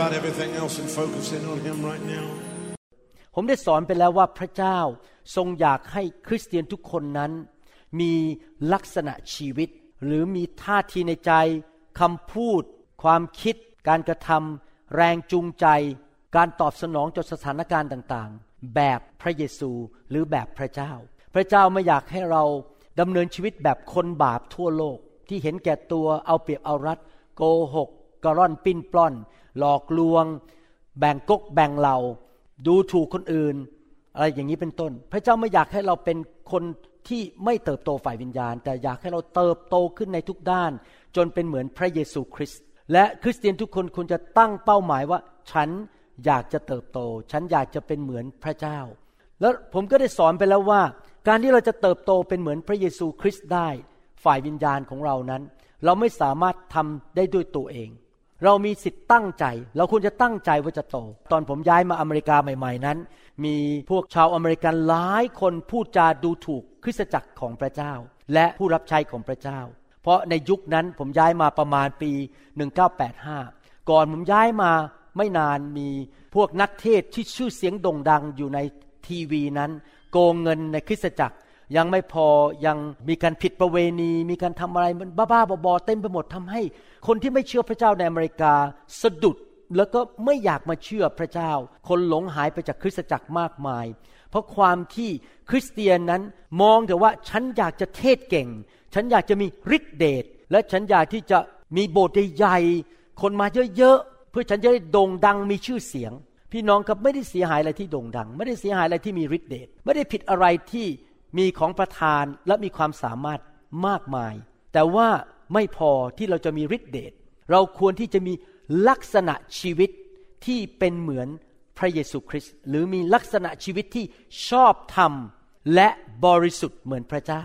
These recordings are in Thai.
about everything else and focus in on Him right now. ผมได้สอนไปแล้วว่าพระเจ้าทรงอยากให้คริสเตียนทุกคนนั้น มีลักษณะชีวิต หรือมีท่าทีในใจคำพูด ความคิด การกระทำแรงจูงใจ การตอบสนองต่อสถานการณ์ต่างๆ แบบพระเยซูหรือแบบพระเจ้า พระเจ้าไม่อยากให้เราดำเนินชีวิตแบบคนบาปทั่วโลก ที่เห็นแก่ตัวเอาเปรียบเอารัดโกหกกร่อนปิ้นปล้อน หลอกลวง แบ่งกกแบ่งเหล่า ดูถูกคนอื่น อะไรอย่างนี้เป็นต้น พระเจ้าไม่อยากให้เราเป็นคนที่ไม่เติบโตฝ่ายวิญญาณ แต่อยากให้เราเติบโตขึ้นในทุกด้าน จนเป็นเหมือนพระเยซูคริสต์และคริสเตียนทุกคนควรจะตั้งเป้าหมายว่า ฉันอยากจะเติบโต ฉันอยากจะเป็นเหมือนพระเจ้า แล้วผมก็ได้สอนไปแล้วว่า การที่เราจะเติบโตเป็นเหมือนพระเยซูคริสต์ได้ ฝ่ายวิญญาณของเรานั้น เราไม่สามารถทำได้ด้วยตัวเอง เรามีสิทธิ์ตั้งใจ เราควรจะตั้งใจว่าจะโต ตอนผมย้ายมาอเมริกาใหม่ ๆนั้น มีพวกชาวอเมริกันหลายคนพูดจาดูถูกคริสตจักรของพระเจ้า และผู้รับใช้ของพระเจ้า เพราะในยุคนั้นผมย้ายมาประมาณปี 1985 ก่อนผมย้ายมาไม่นานมีพวกนักเทศที่ชื่อเสียงโด่งดังอยู่ในทีวีนั้น โกงเงินในคริสตจักร ยังไม่พอยังมีการผิดประเวณี มีการทำอะไรมันบ้าๆบอๆเต็มไปหมดทำให้ คนที่ไม่เชื่อพระเจ้าในอเมริกาสะดุดแล้วก็ไม่อยากมาเชื่อพระเจ้า คนหลงหายไปจากคริสตจักรมากมาย เพราะความที่คริสเตียนนั้นมองแต่ว่าฉันอยากจะเทศเก่ง ฉันอยากจะมีฤทธิเดชและฉันอยากที่จะมีโบสถ์ใหญ่ๆคนมาเยอะๆเพื่อฉันจะได้โด่งดังมีชื่อเสียง พี่น้องครับไม่ได้เสียหายอะไรที่โด่งดัง ไม่ได้เสียหายอะไรที่มีฤทธิเดชไม่ได้ผิดอะไรที่ มีของประทานและมีความสามารถมากมาย แต่ว่าไม่พอที่เราจะมีฤทธิเดชเราควรที่จะมีลักษณะชีวิตที่เป็นเหมือนพระเยซูคริสต์หรือมีลักษณะชีวิตที่ชอบธรรมและบริสุทธิ์เหมือนพระเจ้า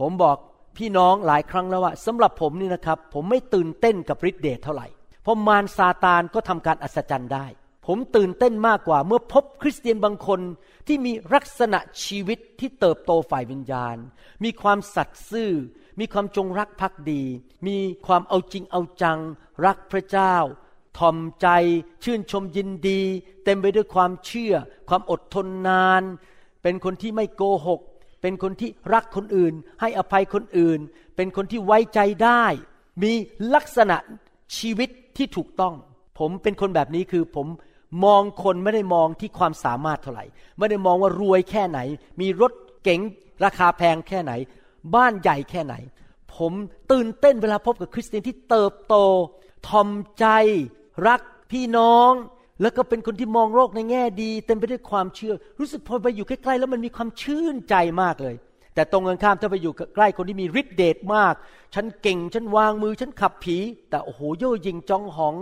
ผมบอกพี่น้องหลายครั้งแล้วว่าสำหรับผมนี่นะครับ ผมไม่ตื่นเต้นกับฤทธิเดชเท่าไหร่เพราะมารซาตานก็ทำการอัศจรรย์ได้ ผมตื่นเต้นมากกว่าเมื่อพบคริสเตียนบางคนที่มีลักษณะชีวิตที่เติบโตฝ่ายวิญญาณ มีความสัตย์ซื่อ มีความจงรักภักดี มีความเอาจริงเอาจัง รักพระเจ้าทอมใจ ชื่นชมยินดี เต็มไปด้วยความเชื่อ ความอดทนนาน เป็นคนที่ไม่โกหก เป็นคนที่รักคนอื่น ให้อภัยคนอื่น เป็นคนที่ไว้ใจได้ มีลักษณะชีวิตที่ถูกต้อง ผมเป็นคนแบบนี้คือผม มองคนไม่ได้มองที่ความสามารถเท่าไหร่ ไม่ได้มองว่ารวยแค่ไหน มีรถเก๋งราคาแพงแค่ไหน บ้านใหญ่แค่ไหน ผมตื่นเต้นเวลาพบกับคริสเตียนที่เติบโต ทอมใจ รักพี่น้อง แล้วก็เป็นคนที่มองโลกในแง่ดี เต็มไปด้วยความเชื่อ รู้สึกพอไปอยู่ใกล้ๆแล้วมันมีความชื่นใจมากเลย แต่ตรงกันข้ามถ้าไปอยู่ใกล้คนที่มีฤทธิเดชมาก ฉันเก่ง ฉันวางมือ ฉันขับผี แต่โอ้โหโย่ยิงจองหอง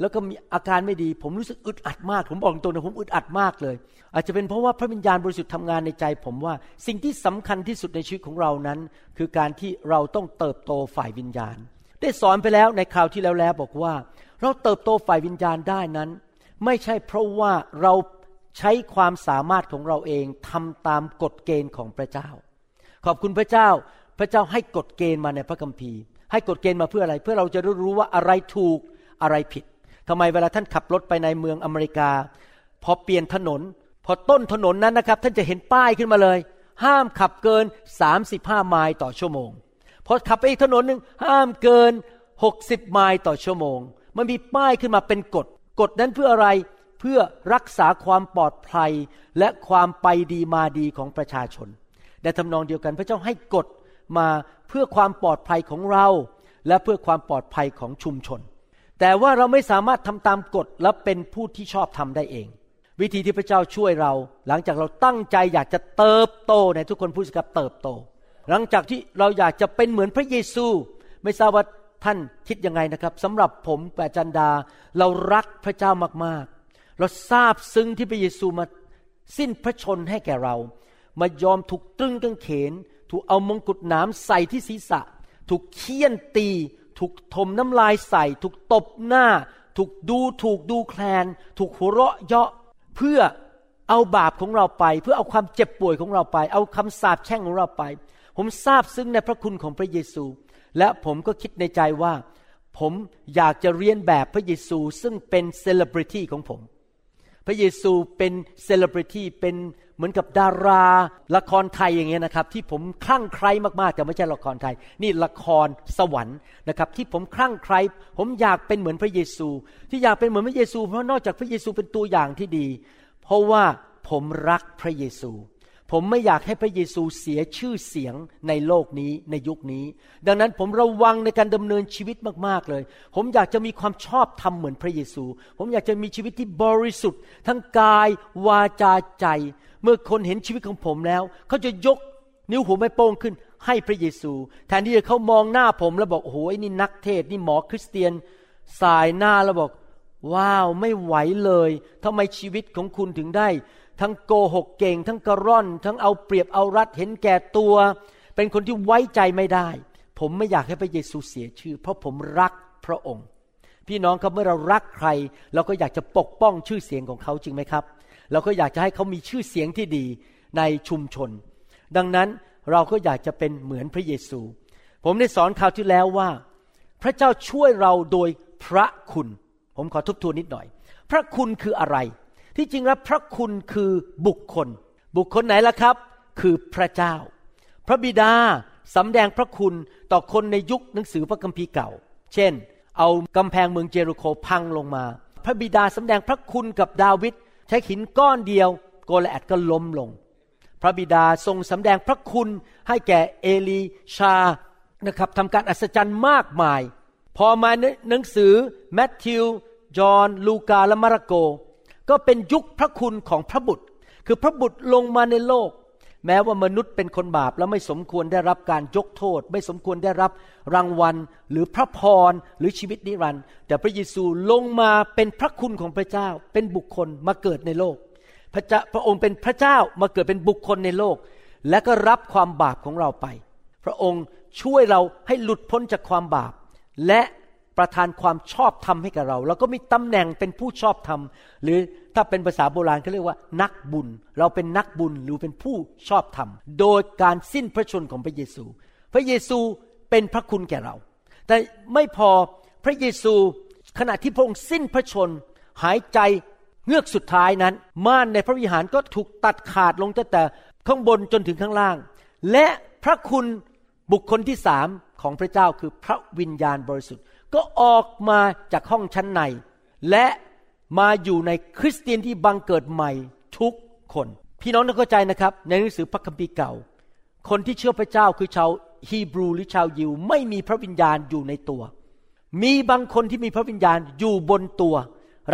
แล้วก็มีอาการไม่ดี ผมรู้สึกอึดอัดมาก ผมบอกตรงๆนะผมอึดอัดมากเลย อาจจะเป็นเพราะว่าพระวิญญาณบริสุทธิ์ทำงานในใจ ผมว่าสิ่งที่สำคัญที่สุดในชีวิตของเรานั้น คือการที่เราต้องเติบโตฝ่ายวิญญาณ ได้สอนไปแล้วในคราวที่แล้วแล้วบอกว่า เราเติบโตฝ่ายวิญญาณได้นั้น ไม่ใช่เพราะว่าเราใช้ความสามารถของเราเองทำตามกฎเกณฑ์ของพระเจ้า ขอบคุณพระเจ้า พระเจ้าให้กฎเกณฑ์มาในพระคัมภีร์ ให้กฎเกณฑ์มาเพื่ออะไร เพื่อเราจะได้รู้ว่าอะไรถูกอะไรผิดทำไมเวลาท่านขับรถไปในเมืองอเมริกา พอเปลี่ยนถนน พอต้นถนนนั้นนะครับ ท่านจะเห็นป้ายขึ้นมาเลย ห้ามขับเกิน 35 ไมล์ต่อชั่วโมง พอขับไปอีกถนนหนึ่งห้ามเกิน 60 ไมล์ต่อชั่วโมง มันมีป้ายขึ้นมาเป็นกฎ กฎนั้นเพื่ออะไรเพื่อรักษาความปลอดภัยและความไปดีมาดีของประชาชน ในทำนองเดียวกัน พระเจ้าให้กฎมาเพื่อความปลอดภัยของเรา และเพื่อความปลอดภัยของชุมชน แต่ว่าเราไม่สามารถทำตามกฎและเป็นผู้ที่ชอบทำได้เอง วิธีที่พระเจ้าช่วยเรา หลังจากเราตั้งใจอยากจะเติบโตในทุกคนพูดกับเติบโต หลังจากที่เราอยากจะเป็นเหมือนพระเยซู ไม่ทราบว่าท่านคิดยังไงนะครับสำหรับผมแปจันดา เรารักพระเจ้ามากๆ เราทราบซึ้งที่พระเยซูมาสิ้นพระชนให้แก่เรา มายอมถูกตรึงกางเขน ถูกเอามงกุฎน้ำใส่ที่ศีรษะ ถูกเคี่ยนตี ถูกถมน้ำลายใส่ ถูกตบหน้า ถูกดูถูกดูแคลน ถูกหัวเราะเยาะเพื่อเอาบาปของเราไป เพื่อเอาความเจ็บป่วยของเราไป เอาคำสาปแช่งของเราไป ผมซาบซึ้งในพระคุณของพระเยซู และผมก็คิดในใจว่า ผมอยากจะเลียนแบบพระเยซูซึ่งเป็นเซเลบริตี้ของผม พระเยซูเป็นเซเลบริตี้เป็น เหมือนกับดาราละครไทยอย่างเงี้ยนะครับ ที่ผมคลั่งไคล้มากๆแต่ไม่ใช่ละครไทย นี่ละครสวรรค์นะครับ ที่ผมคลั่งไคล้ผมอยากเป็นเหมือนพระเยซู ที่อยากเป็นเหมือนพระเยซู เพราะนอกจากพระเยซูเป็นตัวอย่างที่ดี เพราะว่าผมรักพระเยซู ผมไม่อยากให้พระเยซูเสียชื่อเสียงในโลกนี้ในยุคนี้ ดังนั้นผมระวังในการดำเนินชีวิตมากๆเลย ผมอยากจะมีความชอบธรรมเหมือนพระเยซู ผมอยากจะมีชีวิตที่บริสุทธิ์ ทั้งกายวาจาใจ เมื่อคนเห็นชีวิตของผมแล้ว เขาจะยกนิ้วหัวไม่โป้งขึ้น ให้พระเยซู แทนที่จะเขามองหน้าผมแล้วบอกโอ้โหนี่นักเทศนี่หมอคริสเตียน สายหน้าแล้วบอกว้าวไม่ไหวเลยทำไมชีวิตของคุณถึงได้ ทั้งโกหกเก่ง ทั้งกระร่อน ทั้งเอาเปรียบเอารัดเห็นแก่ตัว เป็นคนที่ไว้ใจไม่ได้ ผมไม่อยากให้พระเยซูเสียชื่อ เพราะผมรักพระองค์ พี่น้องครับเมื่อเรารักใคร เราก็อยากจะปกป้องชื่อเสียงของเขาจริงไหมครับ เราก็อยากจะให้เขามีชื่อเสียงที่ดีในชุมชน ดังนั้นเราก็อยากจะเป็นเหมือนพระเยซู ผมได้สอนคราวที่แล้วว่า พระเจ้าช่วยเราโดยพระคุณ ผมขอทบทวนนิดหน่อย พระคุณคืออะไร ที่จริงแล้วพระคุณคือบุคคล บุคคลไหนล่ะครับ คือพระเจ้า พระบิดาสำแดงพระคุณต่อคนในยุคหนังสือพระคัมภีร์เก่า เช่น เอากำแพงเมืองเจรูโคพังลงมา พระบิดาสำแดงพระคุณกับดาวิดใช้หินก้อนเดียว โกลแอดก็ล้มลง พระบิดาทรงสำแดงพระคุณให้แก่เอลีชานะครับทำการอัศจรรย์มากมาย พอมาหนังสือแมทธิว จอห์นลูกาและมาระโก ก็เป็นยุคพระคุณของพระบุตร คือพระบุตรลงมาในโลก แม้ว่ามนุษย์เป็นคนบาปแล้วไม่สมควรได้รับการยกโทษ ไม่สมควรได้รับรางวัล หรือพระพรหรือชีวิตนิรันดร์แต่พระเยซูลงมาเป็นพระคุณของพระเจ้า เป็นบุคคลมาเกิดในโลก พระเจ้าพระองค์เป็นพระเจ้ามาเกิดเป็นบุคคลในโลก และก็รับความบาปของเราไป พระองค์ช่วยเราให้หลุดพ้นจากความบาป และ ประทานความชอบธรรมให้กับเรา เราก็มีตำแหน่งเป็นผู้ชอบธรรม หรือถ้าเป็นภาษาโบราณเขาเรียกว่า นักบุญ เราเป็นนักบุญหรือเป็นผู้ชอบธรรม โดยการสิ้นพระชนของพระเยซู พระเยซูเป็นพระคุณแก่เรา แต่ไม่พอพระเยซูขณะที่พระองค์สิ้นพระชน หายใจเงือกสุดท้ายนั้น ม่านในพระวิหารก็ถูกตัดขาดลงตั้งแต่ข้างบนจนถึงข้างล่าง และพระคุณบุคคลที่สามของพระเจ้าคือพระวิญญาณบริสุทธิ์ ก็ออกมาจากห้องชั้นใน และมาอยู่ในคริสเตียนที่บังเกิดใหม่ทุกคน พี่น้องต้องเข้าใจนะครับ ในหนังสือพระคัมภีร์เก่า คนที่เชื่อพระเจ้าคือชาวฮีบรูหรือชาวยิว ไม่มีพระวิญญาณอยู่ในตัว มีบางคนที่มีพระวิญญาณอยู่บนตัว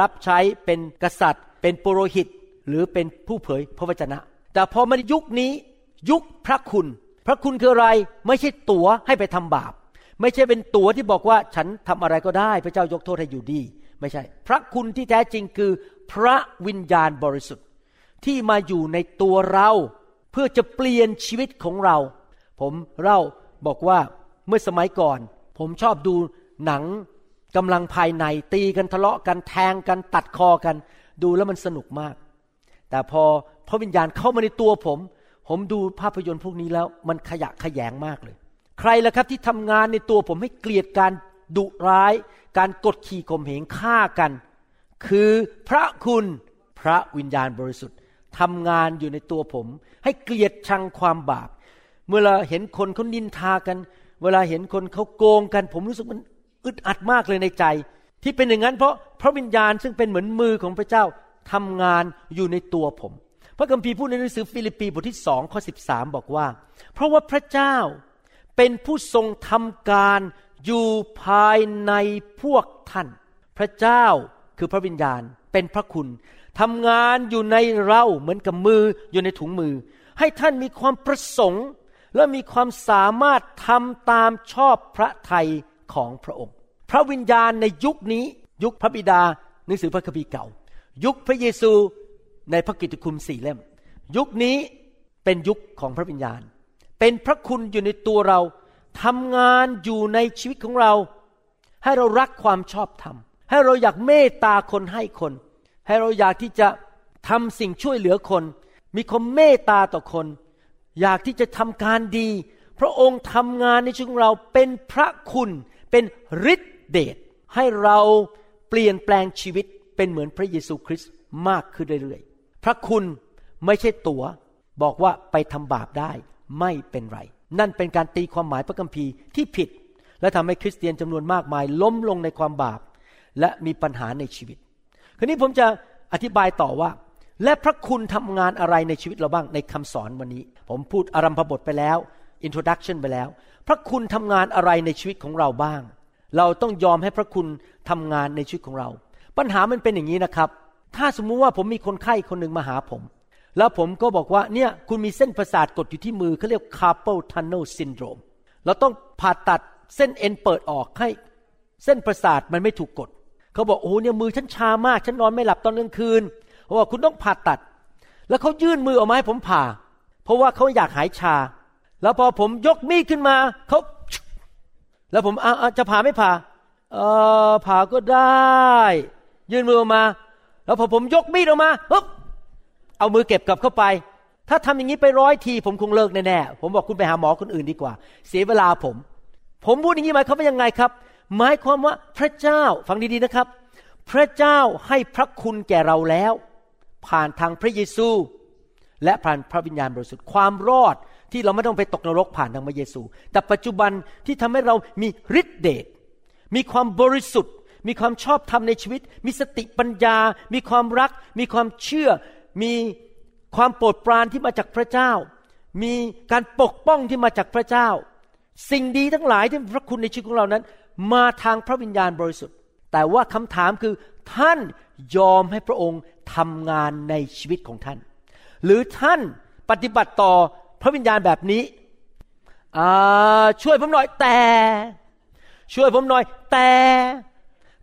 รับใช้เป็นกษัตริย์ เป็นปุโรหิต หรือเป็นผู้เผยพระวจนะ แต่พอมายุคนี้ยุคพระคุณ พระคุณคืออะไรไม่ใช่ตั๋วให้ไปทำบาป ไม่ใช่เป็นตัวที่บอกว่าฉันทำอะไรก็ได้ พระเจ้ายกโทษให้อยู่ดี ไม่ใช่ พระคุณที่แท้จริงคือ พระวิญญาณบริสุทธิ์ที่มาอยู่ในตัวเราเพื่อจะเปลี่ยนชีวิตของเรา ผมเล่าบอกว่าเมื่อสมัยก่อน ผมชอบดูหนังกำลังภายในตีกันทะเลาะกันแทงกันตัดคอกัน ดูแล้วมันสนุกมาก แต่พอพระวิญญาณเข้ามาในตัวผม ผมดูภาพยนตร์พวกนี้แล้ว มันขยะขยงมากเลย ใครล่ะครับที่ทำงานในตัวผมให้เกลียดการดุร้าย การกดขี่ข่มเหงฆ่ากัน คือพระคุณพระวิญญาณบริสุทธิ์ทำงานอยู่ในตัวผม ให้เกลียดชังความบาป เมื่อเราเห็นคนเขานินทากัน เวลาเห็นคนเขาโกงกัน ผมรู้สึกมันอึดอัดมากเลยในใจ ที่เป็นอย่างนั้นเพราะพระวิญญาณซึ่งเป็นเหมือนมือของพระเจ้าทำงานอยู่ในตัวผม พระคัมภีร์พูดในหนังสือฟิลิปปีบทที่สองข้อสิบสาบอกว่า เพราะว่าพระเจ้า เป็นผู้ทรงทำการอยู่ภายในพวกท่าน พระเจ้าคือพระวิญญาณเป็นพระคุณทำงานอยู่ในเราเหมือนกับมืออยู่ในถุงมือ ให้ท่านมีความประสงค์ และมีความสามารถทำตามชอบพระทัยของพระองค์ พระวิญญาณในยุคนี้ยุคพระบิดาหนังสือพระคัมภีร์เก่า ยุคพระเยซูในพระกิตติคุณสี่เล่ม ยุคนี้เป็นยุคของพระวิญญาณ เป็นพระคุณอยู่ในตัวเราทำงานอยู่ในชีวิตของเรา ให้เรารักความชอบธรรม ให้เราอยากเมตตาคนให้คน ให้เราอยากที่จะทำสิ่งช่วยเหลือคน มีความเมตตาต่อคน อยากที่จะทำการดี พระองค์ทำงานในชีวิตของเราเป็นพระคุณ เป็นฤทธิเดชให้เราเปลี่ยนแปลงชีวิตเป็นเหมือนพระเยซูคริสต์มากขึ้นเรื่อยๆ พระคุณไม่ใช่ตัวบอกว่าไปทำบาปได้ ไม่เป็นไร นั่นเป็นการตีความหมายพระคัมภีร์ที่ผิด และทำให้คริสเตียนจำนวนมากมาย ล้มลงในความบาป และมีปัญหาในชีวิต คราวนี้ผมจะอธิบายต่อว่า และพระคุณทำงานอะไรในชีวิตเราบ้างในคำสอนวันนี้ ผมพูดอารัมพบทไปแล้ว introduction ไปแล้ว พระคุณทำงานอะไรในชีวิตของเราบ้าง เราต้องยอมให้พระคุณทำงานในชีวิตของเรา ปัญหามันเป็นอย่างนี้นะครับ ถ้าสมมุติว่าผมมีคนไข้คนหนึ่งมาหาผม แล้วผมก็บอกว่าเนี่ยคุณมีเส้นประสาทกดอยู่ที่มือเขาเรียก carpal tunnel syndrome เราต้องผ่าตัดเส้นเอ็นเปิดออกให้เส้นประสาทมันไม่ถูกกด เขาบอกโอ้เนี่ยมือฉันชามาก ฉันนอนไม่หลับตอนกลางคืนเพราะว่าคุณต้องผ่าตัด แล้วเขายื่นมือออกมาให้ผมผ่า เพราะว่าเขาอยากหายชา แล้วพอผมยกมีดขึ้นมาเขาแล้วผมอาจะผ่าไม่ผ่าเออผ่าก็ได้ ยื่นมือออกมา แล้วพอผมยกมีดออกมาปึ๊บ เอามือเก็บกลับเข้าไป ถ้าทำอย่างนี้ไปร้อยที ผมคงเลิกแน่ๆผมบอกคุณไปหาหมอคนอื่นดีกว่า เสียเวลาผม ผมพูดอย่างนี้หมายความว่ายังไงครับ หมายความว่าพระเจ้าฟังดีๆนะครับ พระเจ้าให้พระคุณแก่เราแล้ว ผ่านทางพระเยซู และผ่านพระวิญญาณบริสุทธิ์ความรอดที่เราไม่ต้องไปตกนรกผ่านทางพระเยซู แต่ปัจจุบันที่ทำให้เรามีฤทธิเดชมีความบริสุทธิ์ มีความชอบธรรมในชีวิต มีสติปัญญา มีความรัก มีความเชื่อ มีความโปรดปรานที่มาจากพระเจ้า มีการปกป้องที่มาจากพระเจ้า สิ่งดีทั้งหลายที่พระคุณในชีวิตของเรานั้น มาทางพระวิญญาณบริสุทธิ์ แต่ว่าคำถามคือท่านยอมให้พระองค์ทำงานในชีวิตของท่าน หรือท่านปฏิบัติต่อพระวิญญาณแบบนี้ช่วยผมหน่อยแต่ ช่วยผมหน่อยแต่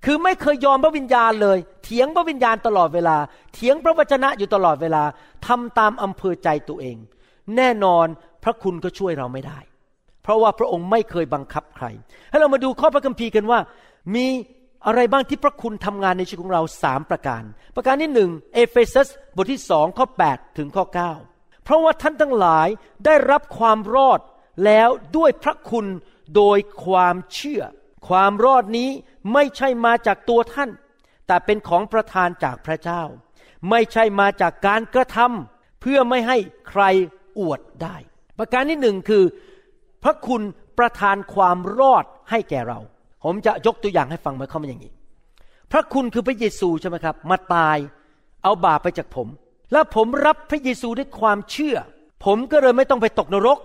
คือไม่เคยยอมพระวิญญาณเลย เถียงพระวิญญาณตลอดเวลา เถียงพระวจนะอยู่ตลอดเวลาทำตามอำเภอใจตัวเอง แน่นอนพระคุณก็ช่วยเราไม่ได้ เพราะว่าพระองค์ไม่เคยบังคับใคร ให้เรามาดูข้อพระคัมภีร์กันว่า มีอะไรบ้างที่พระคุณทำงานในชีวิตของเราสามประการ ประการที่หนึ่งเอเฟซัสบทที่สองข้อ8ถึงข้อ9เพราะว่าท่านทั้งหลายได้รับความรอดแล้วด้วยพระคุณโดยความเชื่อ ความรอดนี้ไม่ใช่มาจากตัวท่าน แต่เป็นของประทานจากพระเจ้า ไม่ใช่มาจากการกระทำเพื่อไม่ให้ใครอวดได้ ประการที่หนึ่งคือ พระคุณประทานความรอดให้แก่เรา ผมจะยกตัวอย่างให้ฟังมาเข้ามาอย่างนี้ พระคุณคือพระเยซูใช่ไหมครับ มาตายเอาบาปไปจากผม แล้วผมรับพระเยซูด้วยความเชื่อ ผมก็เลยไม่ต้องไปตกนรก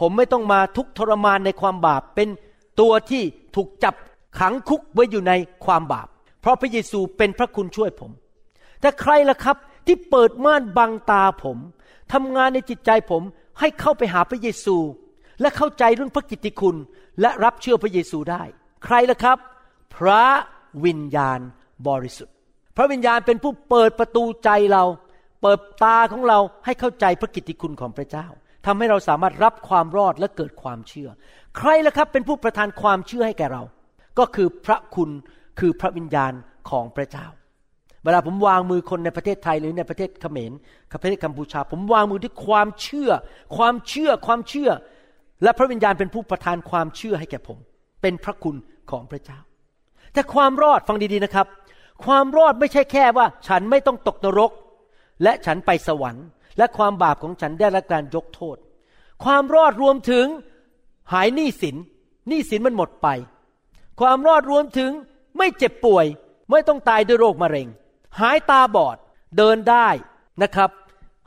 ผมไม่ต้องมาทุกทรมานในความบาปเป็นตัวที่ ถูกจับขังคุกไว้อยู่ในความบาป เพราะพระเยซูเป็นพระคุณช่วยผม แต่ใครล่ะครับที่เปิดม่านบังตาผมทำงานในจิตใจผมให้เข้าไปหาพระเยซู และเข้าใจเรื่องพระกิตติคุณ และรับเชื่อพระเยซูได้ ใครล่ะครับ พระวิญญาณบริสุทธิ์ พระวิญญาณเป็นผู้เปิดประตูใจเรา เปิดตาของเราให้เข้าใจพระกิตติคุณของพระเจ้า ทำให้เราสามารถรับความรอดและเกิดความเชื่อ ใครล่ะครับเป็นผู้ประทานความเชื่อให้แก่เรา ก็คือพระคุณคือพระวิญญาณของพระเจ้า เวลาผมวางมือคนในประเทศไทยหรือในประเทศเขมรประเทศกัมพูชา ผมวางมือด้วยความเชื่อ ความเชื่อความเชื่อ และพระวิญญาณเป็นผู้ประทานความเชื่อให้แก่ผม เป็นพระคุณของพระเจ้า แต่ความรอดฟังดีๆนะครับ ความรอดไม่ใช่แค่ว่า ฉันไม่ต้องตกนรก และฉันไปสวรรค์ และความบาปของฉันได้รับการยกโทษ ความรอดรวมถึงหายหนี้สินหนี้สินมันหมดไป ความรอดรวมถึงไม่เจ็บป่วย ไม่ต้องตายด้วยโรคมะเร็ง หายตาบอดเดินได้นะครับ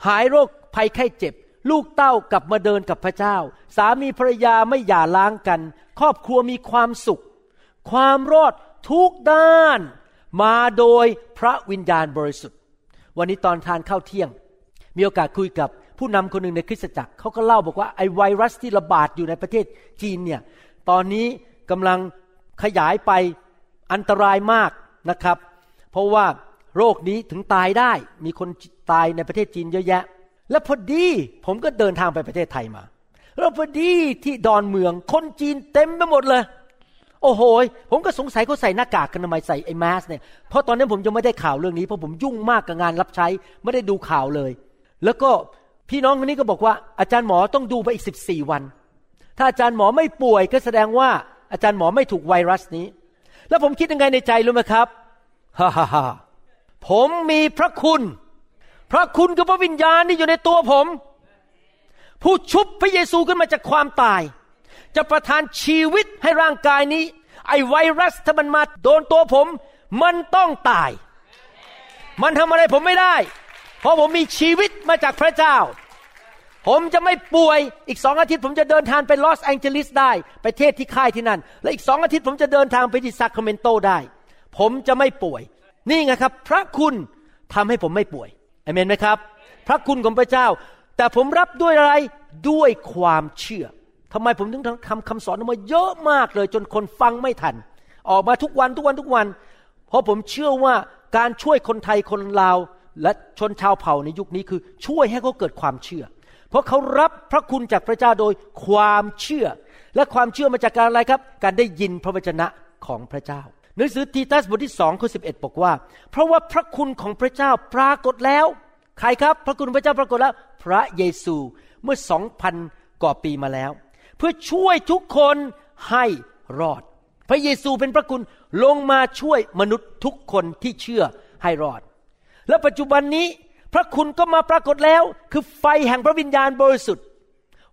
หายโรคภัยไข้เจ็บ ลูกเต้ากลับมาเดินกับพระเจ้า สามีภรรยาไม่หย่าร้างกัน ครอบครัวมีความสุข ความรอดทุกด้าน มาโดยพระวิญญาณบริสุทธิ์ วันนี้ตอนทานข้าวเที่ยง มีโอกาสคุยกับผู้นำคนหนึ่งในคริสตจักรเขาก็เล่าบอกว่าไอไวรัสที่ระบาดอยู่ในประเทศจีนเนี่ยตอนนี้กำลังขยายไปอันตรายมากนะครับ เพราะว่าโรคนี้ถึงตายได้มีคนตายในประเทศจีนเยอะแยะ และพอดีผมก็เดินทางไปประเทศไทยมาแล้วพอดีที่ดอนเมืองคนจีนเต็มไปหมดเลย โอ้โหผมก็สงสัยเขาใส่หน้ากากกันทำไมใส่ไอ้แมสเนี่ยเพราะตอนนั้นผมยังไม่ได้ข่าวเรื่องนี้เพราะผมยุ่งมากกับงานรับใช้ไม่ได้ดูข่าวเลย แล้วก็พี่น้องคนนี้ก็บอกว่าอาจารย์หมอต้องดูไปอีกสิบสี่วัน ถ้าอาจารย์หมอไม่ป่วยก็แสดงว่าอาจารย์หมอไม่ถูกไวรัสนี้ แล้วผมคิดยังไงในใจรู้ไหมครับฮ่าฮ่าฮ่าผมมีพระคุณ พระคุณคือพระวิญญาณที่อยู่ในตัวผม ผู้ชุบพระเยซูขึ้นมาจากความตาย จะประทานชีวิตให้ร่างกายนี้ ไอไวรัสถ้ามันมาโดนตัวผม มันต้องตาย มันทำอะไรผมไม่ได้ เพราะผมมีชีวิตมาจากพระเจ้า ผมจะไม่ป่วยอีกสองอาทิตย์ ผมจะเดินทางไปลอสแองเจลิสได้ ไปเทศที่ค่ายที่นั่น และอีกสองอาทิตย์ผมจะเดินทางไปที่ซัคราเมนโตได้ ผมจะไม่ป่วย นี่ไงครับ พระคุณทำให้ผมไม่ป่วยอเมนไหมครับ พระคุณของพระเจ้า แต่ผมรับด้วยอะไรด้วยความเชื่อทำไมผมถึงทำคำสอนออกมาเยอะมากเลย จนคนฟังไม่ทัน ออกมาทุกวันทุกวันทุกวัน เพราะผมเชื่อว่าการช่วยคนไทยคนลาว และชนชาวเผ่าในยุคนี้คือช่วยให้เขาเกิดความเชื่อ เพราะเขารับพระคุณจากพระเจ้าโดยความเชื่อ และความเชื่อมาจากการอะไรครับ การได้ยินพระวจนะของพระเจ้าหนังสือทีตัสบทที่สองข้อสิบเอ็ดบอกว่า เพราะว่าพระคุณของพระเจ้าปรากฏแล้ว ใครครับ พระคุณพระเจ้าปรากฏแล้ว พระเยซูเมื่อสองพันกว่าปีมาแล้ว เพื่อช่วยทุกคนให้รอด พระเยซูเป็นพระคุณลงมาช่วยมนุษย์ทุกคนที่เชื่อให้รอด และปัจจุบันนี้พระคุณก็มาปรากฏแล้ว คือไฟแห่งพระวิญญาณบริสุทธิ์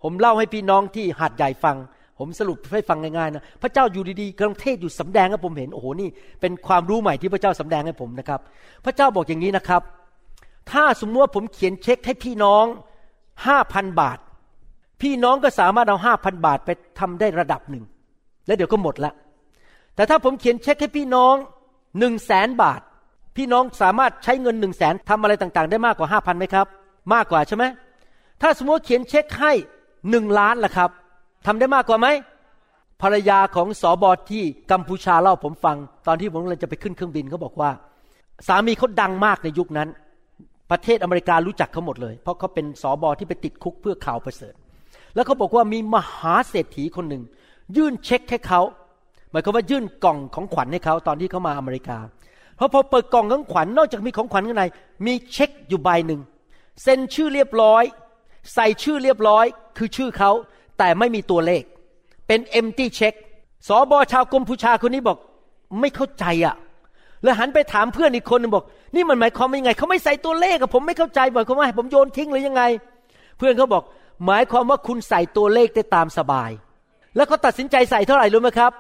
ผมเล่าให้พี่น้องที่หาดใหญ่ฟัง ผมสรุปให้ฟังง่ายๆนะพระเจ้าอยู่ดีๆกำลังเทศอยู่สำแดงให้ผมเห็นโอ้โหนี่ เป็นความรู้ใหม่ที่พระเจ้าสำแดงให้ผมนะครับ พระเจ้าบอกอย่างนี้นะครับ ถ้าสมมติว่าผมเขียนเช็คให้พี่น้องห้าพันบาท พี่น้องก็สามารถเอาห้าพันบาทไปทำได้ระดับหนึ่งแล้วเดี๋ยวก็หมดละแต่ถ้าผมเขียนเช็คให้พี่น้องหนึ่งแสนบาท พี่น้องสามารถใช้เงินหนึ่งแสนทำอะไรต่างๆ ได้มากกว่าห้าพันไหมครับ มากกว่าใช่ไหมถ้าสมมติเขียนเช็คให้หนึ่งล้านล่ะครับทำได้มากกว่าไหมภรรยาของสอบอที่กัมพูชาเล่าผมฟัง ตอนที่ผมกำลังจะไปขึ้นเครื่องบินเขาบอกว่า สามีเขาดังมากในยุคนั้น ประเทศอเมริการู้จักเขาหมดเลย เพราะเขาเป็นสอบอที่ไปติดคุกเพื่อข่าวประเสริฐ แล้วเขาบอกว่ามีมหาเศรษฐีคนหนึ่งยื่นเช็คให้เขาหมายความว่ายื่นกล่องของขวัญให้เขาตอนที่เขามาอเมริกา เพราะพอเปิดกล่องของขวัญนอกจากมีของขวัญข้างในมีเช็คอยู่ใบหนึ่งเซ็นชื่อเรียบร้อย ใส่ชื่อเรียบร้อย คือชื่อเขาแต่ไม่มีตัวเลข เป็น empty check สอบอชาวกัมพูชาคนนี้บอกไม่เข้าใจอะ่ะเลยหันไปถามเพื่อนอีกคนนึงบอก นี่มันหมายความว่ายังไงเขาไม่ใส่ตัวเลขอะผมไม่เข้าใจบอกเขาว่าให้ผมโยนทิ้งหรือยังไง เพื่อนเขาบอก หมายความว่าคุณใส่ตัวเลขได้ตามสบาย แล้วเขาตัดสินใจใส่เท่าไหร่รู้ไหมครับ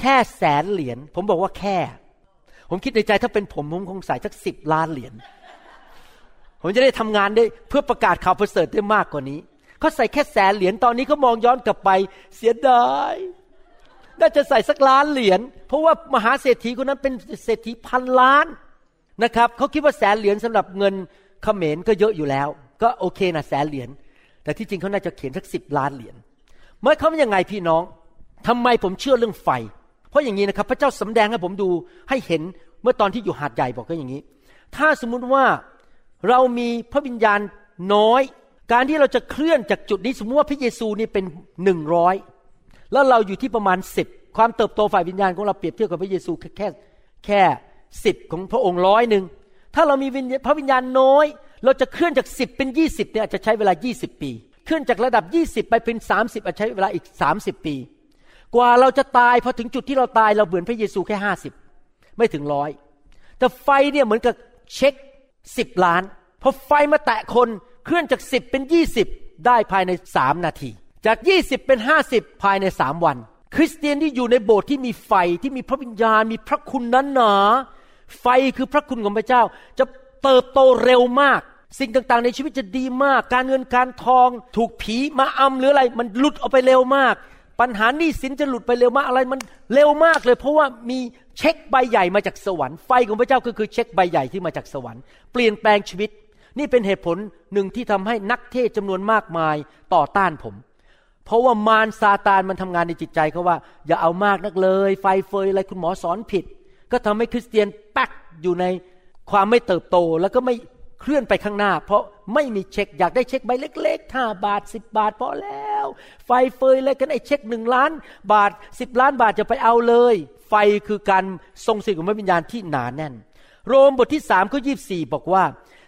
แค่แสนเหรียญผมบอกว่าแค่ ผมคิดในใจถ้าเป็นผมผมคงใส่สักสิบล้านเหรียญผมจะได้ทำงานได้เพื่อประกาศข่าวประเสริฐได้มากกว่านี้เขาใส่แค่แสนเหรียญตอนนี้เขามองย้อนกลับไปเสียดายน่าจะใส่สักล้านเหรียญเพราะว่ามหาเศรษฐีคนนั้นเป็นเศรษฐีพันล้านนะครับเขาคิดว่าแสนเหรียญสำหรับเงินเขมรก็เยอะอยู่แล้ว ก็โอเคนะแสนเหรียญแต่ที่จริงเขาน่าจะเขียนสักสิบล้านเหรียญเมื่อเขาเป็นยังไงพี่น้องทำไมผมเชื่อเรื่องไฟ เพราะอย่างนี้นะครับ พระเจ้าสำแดงให้ผมดูให้เห็นเมื่อตอนที่อยู่หาดใหญ่บอกก็อย่างนี้ ถ้าสมมุติว่าเรามีพระวิญญาณน้อย การที่เราจะเคลื่อนจากจุดนี้ สมมติว่าพระเยซูนี่เป็นหนึ่งร้อยแล้วเราอยู่ที่ประมาณสิบความเติบโตฝ่ายวิญญาณของเราเปรียบเทียบกับพระเยซูแค่แค่แค่สิบของพระองค์ร้อยหนึ่งถ้าเรามีพระวิญญาณน้อย เราจะเคลื่อนจากสิบเป็นยี่สิบเนี่ยอาจจะใช้เวลายี่สิบปี เคลื่อนจากระดับยี่สิบไปเป็นสามสิบอาจจะใช้เวลาอีกสามสิบปี กว่าเราจะตายพอถึงจุดที่เราตายเราเหมือนพระเยซูแค่ห้าสิบไม่ถึงร้อยแต่ไฟเนี่ยเหมือนกับเช็คสิบล้านพอไฟมาแตะคนเคลื่อนจากสิบเป็นยี่สิบได้ภายในสามนาที จากยี่สิบเป็นห้าสิบภายในสามวัน คริสเตียนที่อยู่ในโบสถ์ที่มีไฟที่มีพระวิญญาณมีพระคุณนั้นหนา ไฟคือพระคุณของพระเจ้า จะเติบโตเร็วมาก สิ่งต่างๆ ในชีวิตจะดีมาก การเงินการทอง ถูกผีมาอำหรืออะไร มันหลุดออกไปเร็วมาก ปัญหาหนี้สินจะหลุดไปเร็วมากอะไรมันเร็วมากเลย เพราะว่ามีเช็คใบใหญ่มาจากสวรรค์ไฟของพระเจ้าก็คือเช็คใบใหญ่ที่มาจากสวรรค์เปลี่ยนแปลงชีวิต นี่เป็นเหตุผลหนึ่งที่ทำให้นักเทศจำนวนมากมายต่อต้านผม เพราะว่ามารซาตานมันทำงานในจิตใจเขาว่า อย่าเอามากนักเลย ไฟเฟยอะไรคุณหมอสอนผิด ก็ทำให้คริสเตียนแป๊กอยู่ในความไม่เติบโตแล้วก็ไม่ เคลื่อนไปข้างหน้า เพราะไม่มีเช็คอยากได้เช็คใบเล็กๆห้าบาทสิบบาทพอแล้ว ไฟเฟยอะไรกันไอ้เช็คหนึ่งล้าน บาทสิบล้านบาทจะไปเอาเลย ไฟคือการทรงสิ่งของพระวิญญาณที่หนาแน่น โรมบทที่สามข้อยี่สี่บอกว่า